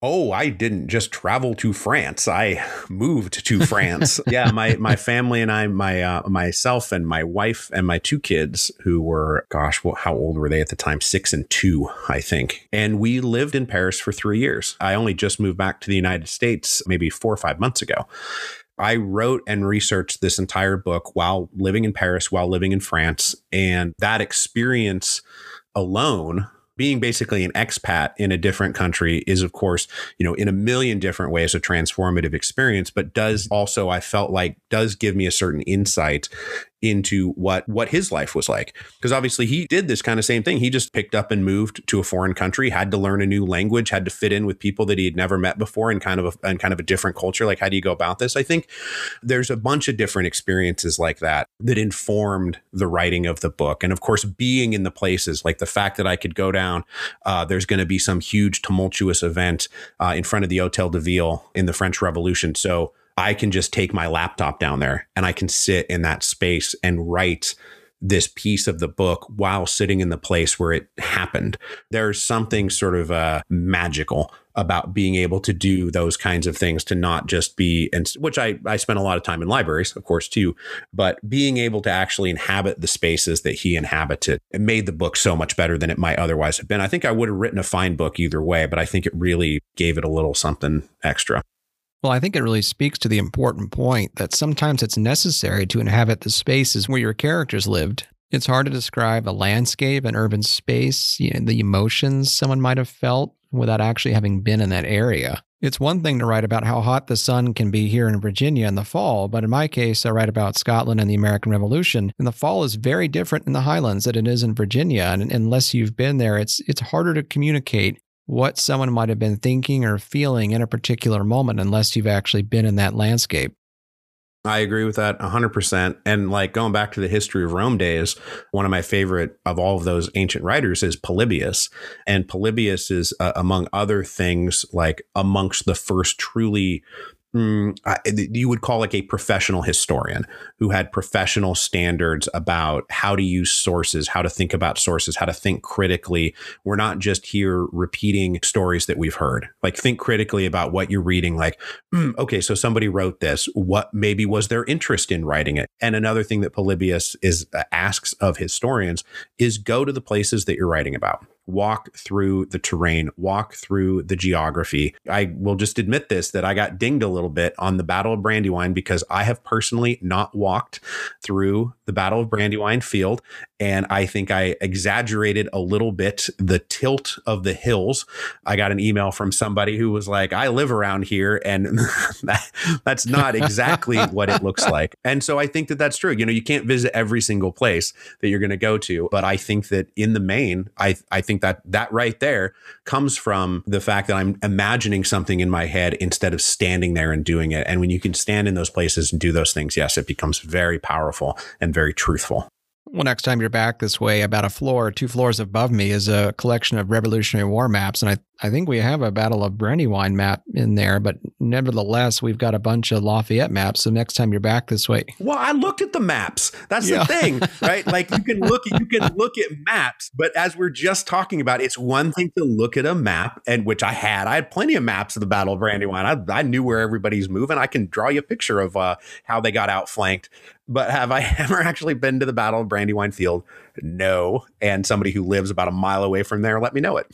Oh, I didn't just travel to France. I moved to France. yeah, my my family and I, my uh, myself and my wife and my two kids, who were, gosh, well, how old were they at the time? Six and two, I think. And we lived in Paris for three years. I only just moved back to the United States maybe four or five months ago. I wrote and researched this entire book while living in Paris, while living in France, and that experience alone being basically an expat in a different country is of course you know in a million different ways a transformative experience but does also i felt like does give me a certain insight into what what his life was like. Because obviously he did this kind of same thing. He just picked up and moved to a foreign country had to learn a new language had to fit in with people that he had never met before and kind of a and kind of a different culture. Like how do you go about this? I think there's a bunch of different experiences like that that informed the writing of the book. And of course being in the places like the fact that i could go down uh, there's going to be some huge tumultuous event uh, in front of the hotel de ville in the french revolution. So I can just take my laptop down there and I can sit in that space and write this piece of the book while sitting in the place where it happened. There's something sort of uh, magical about being able to do those kinds of things to not just be and which I, I spent a lot of time in libraries of course too but being able to actually inhabit the spaces that he inhabited it made the book so much better than it might otherwise have been i think i would have written a fine book either way but i think it really gave it a little something extra well, I think it really speaks to the important point that sometimes it's necessary to inhabit the spaces where your characters lived. It's hard to describe a landscape, an urban space, you know, the emotions someone might have felt without actually having been in that area. It's one thing to write about how hot the sun can be here in Virginia in the fall, but in my case, I write about Scotland and the American Revolution, and the fall is very different in the Highlands than it is in Virginia. And unless you've been there, it's it's harder to communicate what someone might have been thinking or feeling in a particular moment unless you've actually been in that landscape. I agree with that 100%. And like going back to the history of Rome days, one of my favorite of all of those ancient writers is Polybius. And Polybius is, uh, among other things, like amongst the first truly mm, you would call like a professional historian who had professional standards about how to use sources, how to think about sources, how to think critically. We're not just here repeating stories that we've heard. Like think critically about what you're reading. Like, mm, okay, so somebody wrote this. What maybe was their interest in writing it? And another thing that Polybius is uh, asks of historians is go to the places that you're writing about walk through the terrain, walk through the geography. I will just admit this that I got dinged a little bit on the Battle of Brandywine because I have personally not walked through the Battle of Brandywine field. And I think I exaggerated a little bit the tilt of the hills. I got an email from somebody who was like, I live around here, and that, that's not exactly what it looks like. And so I think that that's true. You know, you can't visit every single place that you're going to go to, but I think that in the main, I, I think that that right there comes from the fact that I'm imagining something in my head instead of standing there and doing it. And when you can stand in those places and do those things, yes, it becomes very powerful and very truthful. Well, next time you're back this way, about a floor, two floors above me is a collection of Revolutionary War maps. And I, I think we have a Battle of Brandywine map in there, but nevertheless, we've got a bunch of Lafayette maps. So next time you're back this way. Well, I looked at the maps. That's yeah. the thing, right? like you can look you can look at maps, but as we're just talking about, it's one thing to look at a map, and which I had. I had plenty of maps of the Battle of Brandywine. I, I knew where everybody's moving. I can draw you a picture of uh, how they got outflanked but have I ever actually been to the Battle of Brandywine Field? No. And somebody who lives about a mile away from there, let me know it.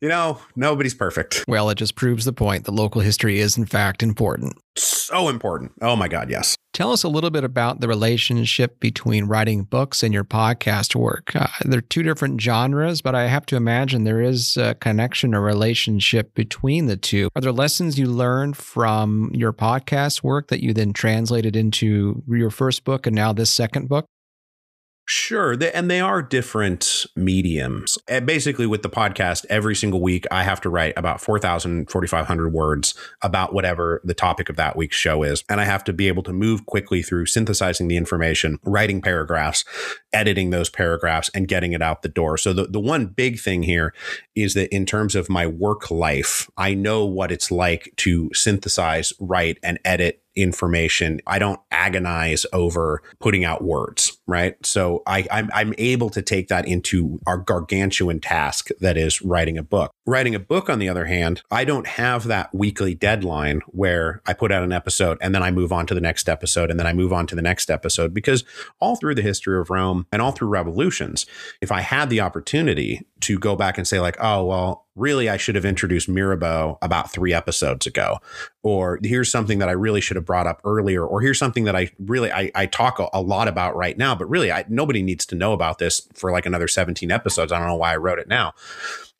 You know, nobody's perfect. Well, it just proves the point that local history is, in fact, important. So important. Oh my God, yes. Tell us a little bit about the relationship between writing books and your podcast work. Uh, they're two different genres, but I have to imagine there is a connection or relationship between the two. Are there lessons you learned from your podcast work that you then translated into your first book and now this second book? Sure. And they are different mediums. And basically, with the podcast, every single week, I have to write about 4,000, 4,500 words about whatever the topic of that week's show is. And I have to be able to move quickly through synthesizing the information, writing paragraphs, editing those paragraphs, and getting it out the door. So, the, the one big thing here is that in terms of my work life, I know what it's like to synthesize, write, and edit information. I don't agonize over putting out words, right? So I, I'm, I'm able to take that into our gargantuan task that is writing a book. Writing a book, on the other hand, I don't have that weekly deadline where I put out an episode and then I move on to the next episode and then I move on to the next episode because all through the history of Rome and all through revolutions, if I had the opportunity to go back and say, like, oh, well, really, I should have introduced Mirabeau about three episodes ago. Or here's something that I really should have brought up earlier. Or here's something that I really, I, I talk a, a lot about right now, but really, I, nobody needs to know about this for like another 17 episodes. I don't know why I wrote it now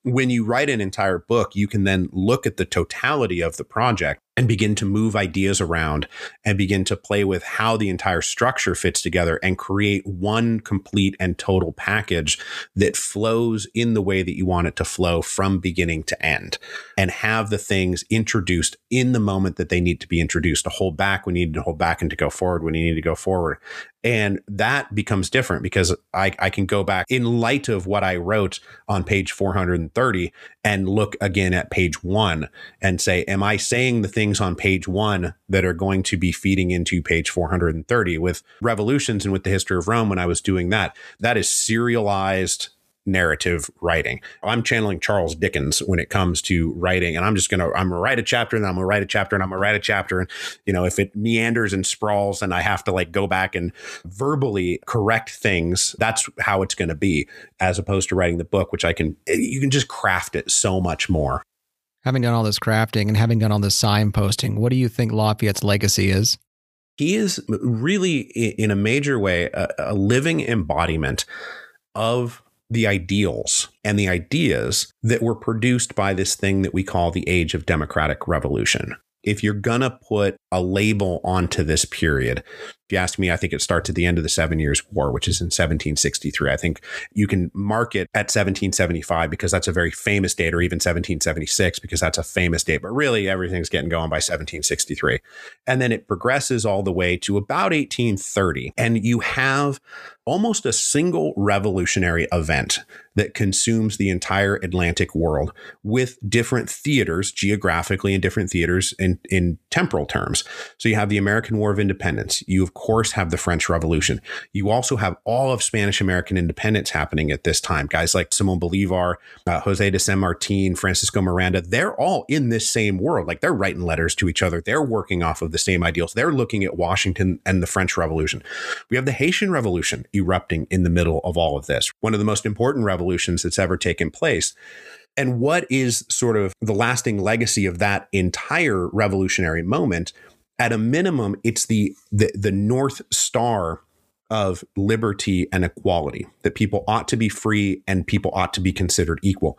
when you write an entire book, you can then look at the totality of the project and begin to move ideas around and begin to play with how the entire structure fits together and create one complete and total package that flows in the way that you want it to flow from beginning to end and have the things introduced in the moment that they need to be introduced to hold back when you need to hold back and to go forward when you need to go forward. And that becomes different because I, I can go back in light of what I wrote on page 430 and look again at page one and say, Am I saying the things on page one that are going to be feeding into page 430? With revolutions and with the history of Rome, when I was doing that, that is serialized narrative writing. I'm channeling Charles Dickens when it comes to writing, and I'm just gonna I'm gonna write a chapter, and I'm gonna write a chapter, and I'm gonna write a chapter, and you know if it meanders and sprawls, and I have to like go back and verbally correct things, that's how it's gonna be, as opposed to writing the book, which I can you can just craft it so much more. Having done all this crafting and having done all this signposting, what do you think Lafayette's legacy is? He is really, in a major way, a, a living embodiment of the ideals and the ideas that were produced by this thing that we call the age of democratic revolution. If you're going to put a label onto this period, if you ask me, I think it starts at the end of the Seven Years' War, which is in 1763. I think you can mark it at 1775 because that's a very famous date, or even 1776 because that's a famous date. But really, everything's getting going by 1763. And then it progresses all the way to about 1830. And you have almost a single revolutionary event that consumes the entire Atlantic world with different theaters geographically and different theaters in, in temporal terms. So you have the American War of Independence. You, of course, have the French Revolution. You also have all of Spanish American independence happening at this time. Guys like Simon Bolivar, uh, Jose de San Martin, Francisco Miranda, they're all in this same world. Like they're writing letters to each other. They're working off of the same ideals. They're looking at Washington and the French Revolution. We have the Haitian Revolution erupting in the middle of all of this. One of the most important revolutions that's ever taken place. And what is sort of the lasting legacy of that entire revolutionary moment? At a minimum, it's the the, the North Star of liberty and equality, that people ought to be free and people ought to be considered equal.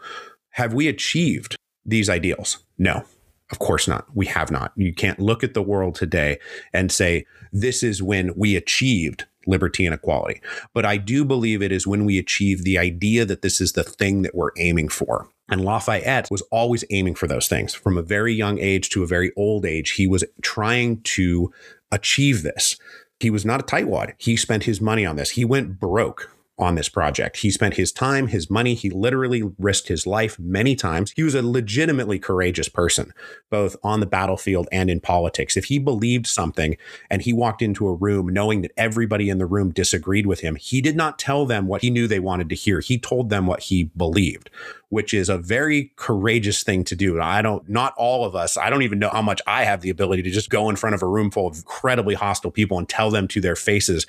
Have we achieved these ideals? No, of course not. We have not. You can't look at the world today and say, this is when we achieved liberty and equality. But I do believe it is when we achieve the idea that this is the thing that we're aiming for. And Lafayette was always aiming for those things. From a very young age to a very old age, he was trying to achieve this. He was not a tightwad. He spent his money on this. He went broke on this project. He spent his time, his money, he literally risked his life many times. He was a legitimately courageous person, both on the battlefield and in politics. If he believed something and he walked into a room knowing that everybody in the room disagreed with him, he did not tell them what he knew they wanted to hear. He told them what he believed which is a very courageous thing to do. I don't, not all of us, I don't even know how much I have the ability to just go in front of a room full of incredibly hostile people and tell them to their faces,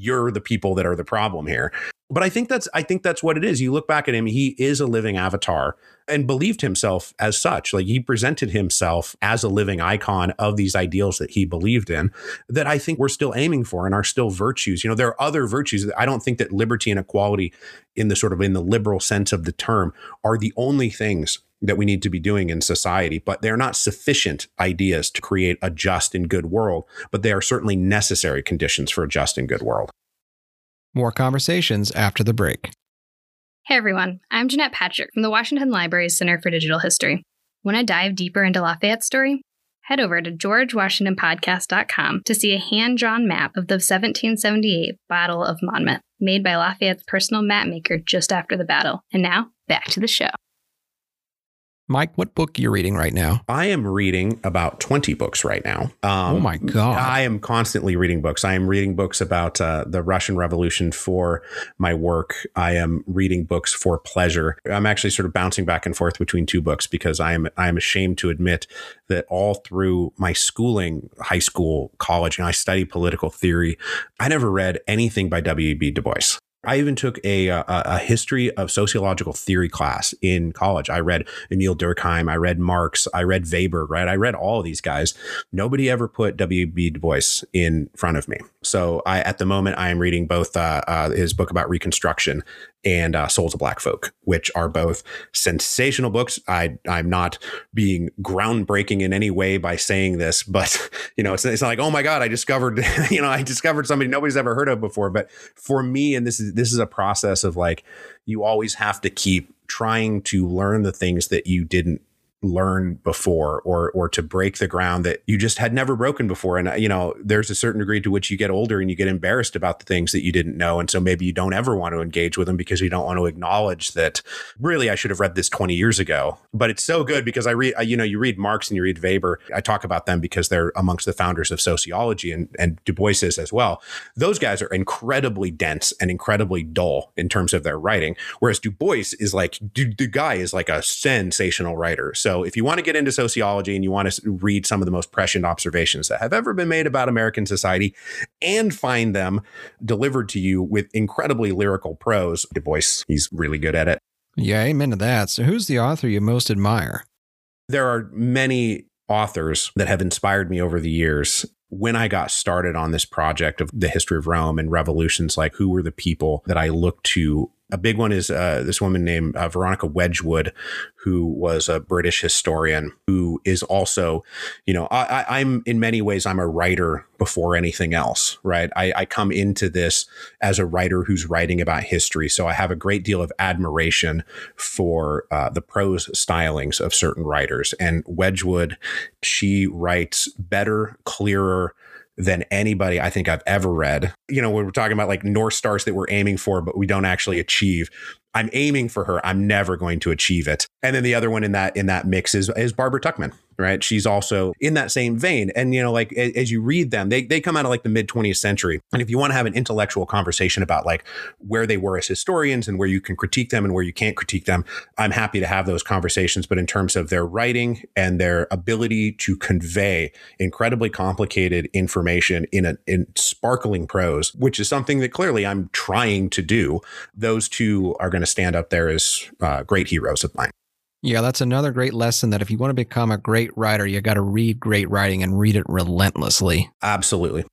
you're the people that are the problem here. But I think that's I think that's what it is. You look back at him, he is a living avatar and believed himself as such. Like he presented himself as a living icon of these ideals that he believed in that I think we're still aiming for and are still virtues. You know, there are other virtues. I don't think that liberty and equality in the sort of in the liberal sense of the term are the only things that we need to be doing in society, but they're not sufficient ideas to create a just and good world, but they are certainly necessary conditions for a just and good world. More conversations after the break. Hey everyone, I'm Jeanette Patrick from the Washington Library's Center for Digital History. Want to dive deeper into Lafayette's story? Head over to georgewashingtonpodcast.com to see a hand drawn map of the 1778 Battle of Monmouth, made by Lafayette's personal map maker just after the battle. And now, back to the show. Mike, what book you're you reading right now? I am reading about 20 books right now. Um, oh my God. I am constantly reading books. I am reading books about uh, the Russian Revolution for my work. I am reading books for pleasure. I'm actually sort of bouncing back and forth between two books because I am I am ashamed to admit that all through my schooling, high school, college, and I studied political theory, I never read anything by W.E.B. Du Bois. I even took a, a, a history of sociological theory class in college. I read Emile Durkheim, I read Marx, I read Weber, right? I read all of these guys. Nobody ever put W.B. Du Bois in front of me. So I, at the moment, I am reading both uh, uh, his book about Reconstruction and uh, Souls of Black Folk, which are both sensational books. I, I'm not being groundbreaking in any way by saying this, but you know, it's, it's not like, oh my God, I discovered, you know, I discovered somebody nobody's ever heard of before. But for me, and this is this is a process of like, you always have to keep trying to learn the things that you didn't learn before or or to break the ground that you just had never broken before. And uh, you know there's a certain degree to which you get older and you get embarrassed about the things that you didn't know. And so maybe you don't ever want to engage with them because you don't want to acknowledge that really I should have read this 20 years ago. But it's so good because I read you know you read Marx and you read Weber. I talk about them because they're amongst the founders of sociology and and Du Bois is as well. Those guys are incredibly dense and incredibly dull in terms of their writing whereas Du Bois is like the guy is like a sensational writer. So so if you want to get into sociology and you want to read some of the most prescient observations that have ever been made about American society and find them delivered to you with incredibly lyrical prose, Du Bois, he's really good at it. Yeah, amen to that. So who's the author you most admire? There are many authors that have inspired me over the years when I got started on this project of the history of Rome and revolutions, like who were the people that I looked to A big one is uh, this woman named uh, Veronica Wedgwood, who was a British historian who is also, you know, I, am in many ways I'm a writer before anything else, right? I, I come into this as a writer who's writing about history, so I have a great deal of admiration for uh, the prose stylings of certain writers. And Wedgwood, she writes better, clearer than anybody I think I've ever read. You know, we're talking about like North Stars that we're aiming for, but we don't actually achieve. I'm aiming for her. I'm never going to achieve it. And then the other one in that in that mix is is Barbara Tuchman, right? She's also in that same vein. And you know, like as you read them, they they come out of like the mid 20th century. And if you want to have an intellectual conversation about like where they were as historians and where you can critique them and where you can't critique them, I'm happy to have those conversations. But in terms of their writing and their ability to convey incredibly complicated information in a in sparkling prose, which is something that clearly I'm trying to do, those two are going to stand up there as uh, great heroes of mine. Yeah, that's another great lesson that if you want to become a great writer, you got to read great writing and read it relentlessly. Absolutely.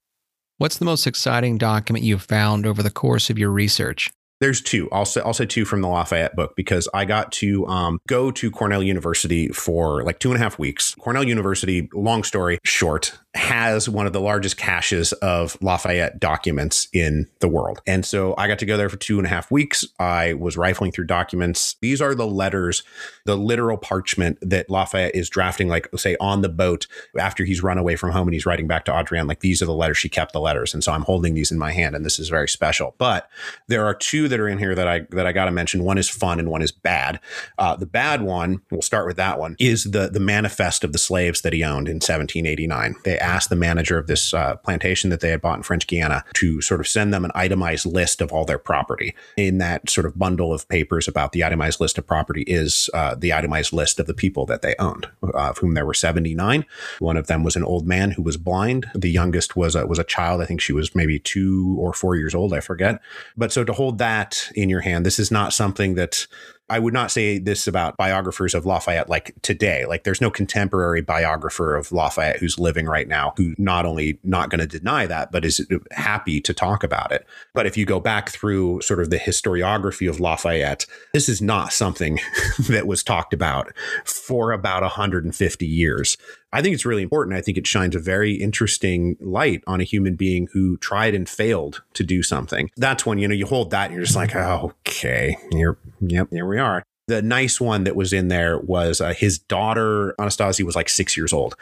What's the most exciting document you've found over the course of your research? There's two. I'll say, I'll say two from the Lafayette book because I got to um, go to Cornell University for like two and a half weeks. Cornell University, long story short, has one of the largest caches of Lafayette documents in the world. And so I got to go there for two and a half weeks. I was rifling through documents. These are the letters, the literal parchment that Lafayette is drafting, like, say, on the boat after he's run away from home and he's writing back to Adrienne. Like, these are the letters. She kept the letters. And so I'm holding these in my hand, and this is very special. But there are two that are in here that I that I got to mention. One is fun and one is bad. Uh, the bad one, we'll start with that one, is the the manifest of the slaves that he owned in 1789. They asked the manager of this uh, plantation that they had bought in French Guiana to sort of send them an itemized list of all their property. In that sort of bundle of papers about the itemized list of property is uh, the itemized list of the people that they owned, uh, of whom there were 79. One of them was an old man who was blind. The youngest was a, was a child. I think she was maybe two or four years old. I forget. But so to hold that in your hand, this is not something that I would not say this about biographers of Lafayette like today. Like there's no contemporary biographer of Lafayette who's living right now who not only not going to deny that, but is happy to talk about it. But if you go back through sort of the historiography of Lafayette, this is not something that was talked about for about 150 years. I think it's really important. I think it shines a very interesting light on a human being who tried and failed to do something. That's when, you know, you hold that and you're just like, oh, okay, here, yep, here we are. The nice one that was in there was uh, his daughter, Anastasia, was like six years old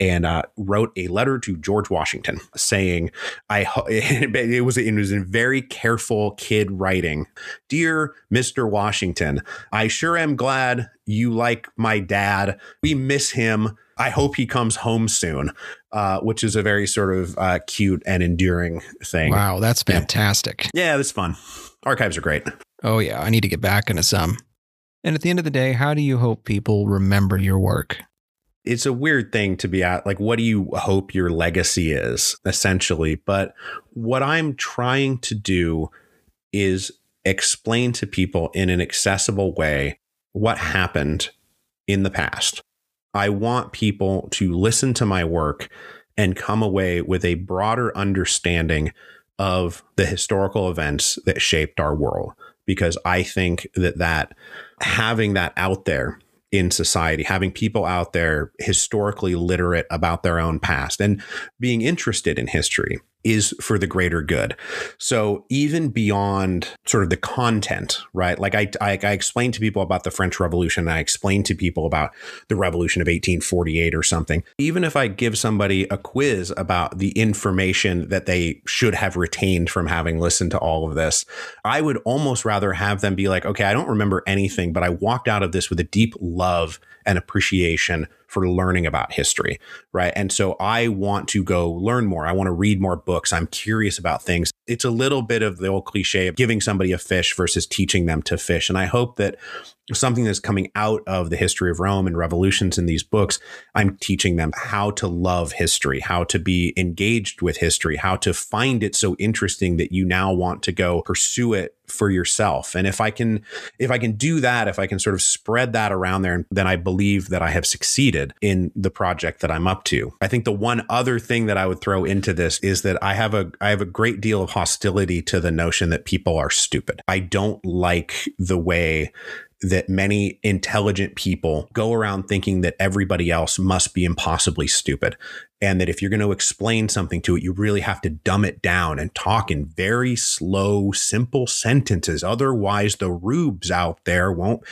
and uh, wrote a letter to George Washington saying, I, it was, it was in very careful kid writing. Dear Mr. Washington, I sure am glad you like my dad. We miss him I hope he comes home soon, uh, which is a very sort of uh, cute and enduring thing. Wow, that's fantastic. Yeah, yeah that's fun. Archives are great. Oh, yeah. I need to get back into some. And at the end of the day, how do you hope people remember your work? It's a weird thing to be at. Like, what do you hope your legacy is, essentially? But what I'm trying to do is explain to people in an accessible way what happened in the past I want people to listen to my work and come away with a broader understanding of the historical events that shaped our world. Because I think that that having that out there in society, having people out there historically literate about their own past and being interested in history is for the greater good. So even beyond sort of the content, right? Like I, I, I explained to people about the French Revolution. I explained to people about the Revolution of 1848 or something. Even if I give somebody a quiz about the information that they should have retained from having listened to all of this, I would almost rather have them be like, okay, I don't remember anything, but I walked out of this with a deep love and appreciation for learning about history, right? And so I want to go learn more. I want to read more books. I'm curious about things. It's a little bit of the old cliche of giving somebody a fish versus teaching them to fish. And I hope that something that's coming out of the history of Rome and revolutions in these books. I'm teaching them how to love history, how to be engaged with history, how to find it so interesting that you now want to go pursue it for yourself. And if I can if I can do that, if I can sort of spread that around there, then I believe that I have succeeded in the project that I'm up to. I think the one other thing that I would throw into this is that I have a I have a great deal of hostility to the notion that people are stupid. I don't like the way that many intelligent people go around thinking that everybody else must be impossibly stupid. And that if you're going to explain something to it, you really have to dumb it down and talk in very slow, simple sentences. Otherwise, the rubes out there won't.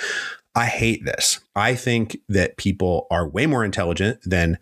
I hate this. I think that people are way more intelligent than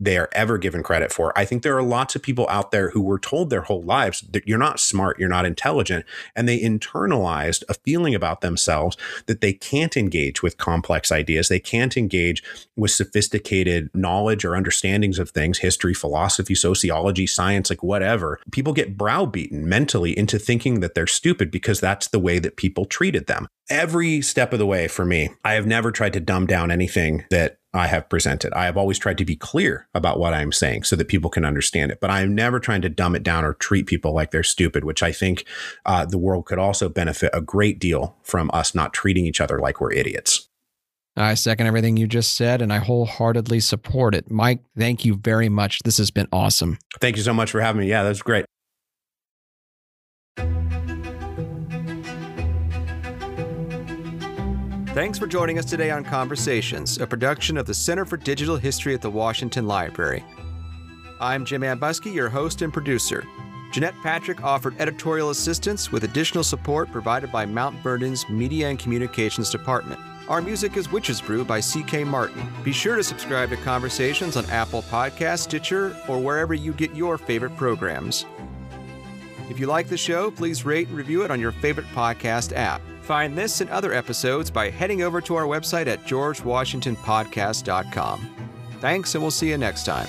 they are ever given credit for. I think there are lots of people out there who were told their whole lives that you're not smart, you're not intelligent, and they internalized a feeling about themselves that they can't engage with complex ideas, they can't engage with sophisticated knowledge or understandings of things, history, philosophy, sociology, science, like whatever. People get browbeaten mentally into thinking that they're stupid because that's the way that people treated them. Every step of the way for me, I have never tried to dumb down anything that I have presented. I have always tried to be clear about what I'm saying so that people can understand it, but I'm never trying to dumb it down or treat people like they're stupid, which I think uh, the world could also benefit a great deal from us not treating each other like we're idiots. I second everything you just said and I wholeheartedly support it. Mike, thank you very much. This has been awesome. Thank you so much for having me. Yeah, that was great. Thanks for joining us today on Conversations, a production of the Center for Digital History at the Washington Library. I'm Jim Ambuske, your host and producer. Jeanette Patrick offered editorial assistance with additional support provided by Mount Vernon's Media and Communications Department. Our music is Witch's Brew by C.K. Martin. Be sure to subscribe to Conversations on Apple Podcast, Stitcher, or wherever you get your favorite programs. If you like the show, please rate and review it on your favorite podcast app. Find this and other episodes by heading over to our website at georgewashingtonpodcast.com. Thanks, and we'll see you next time.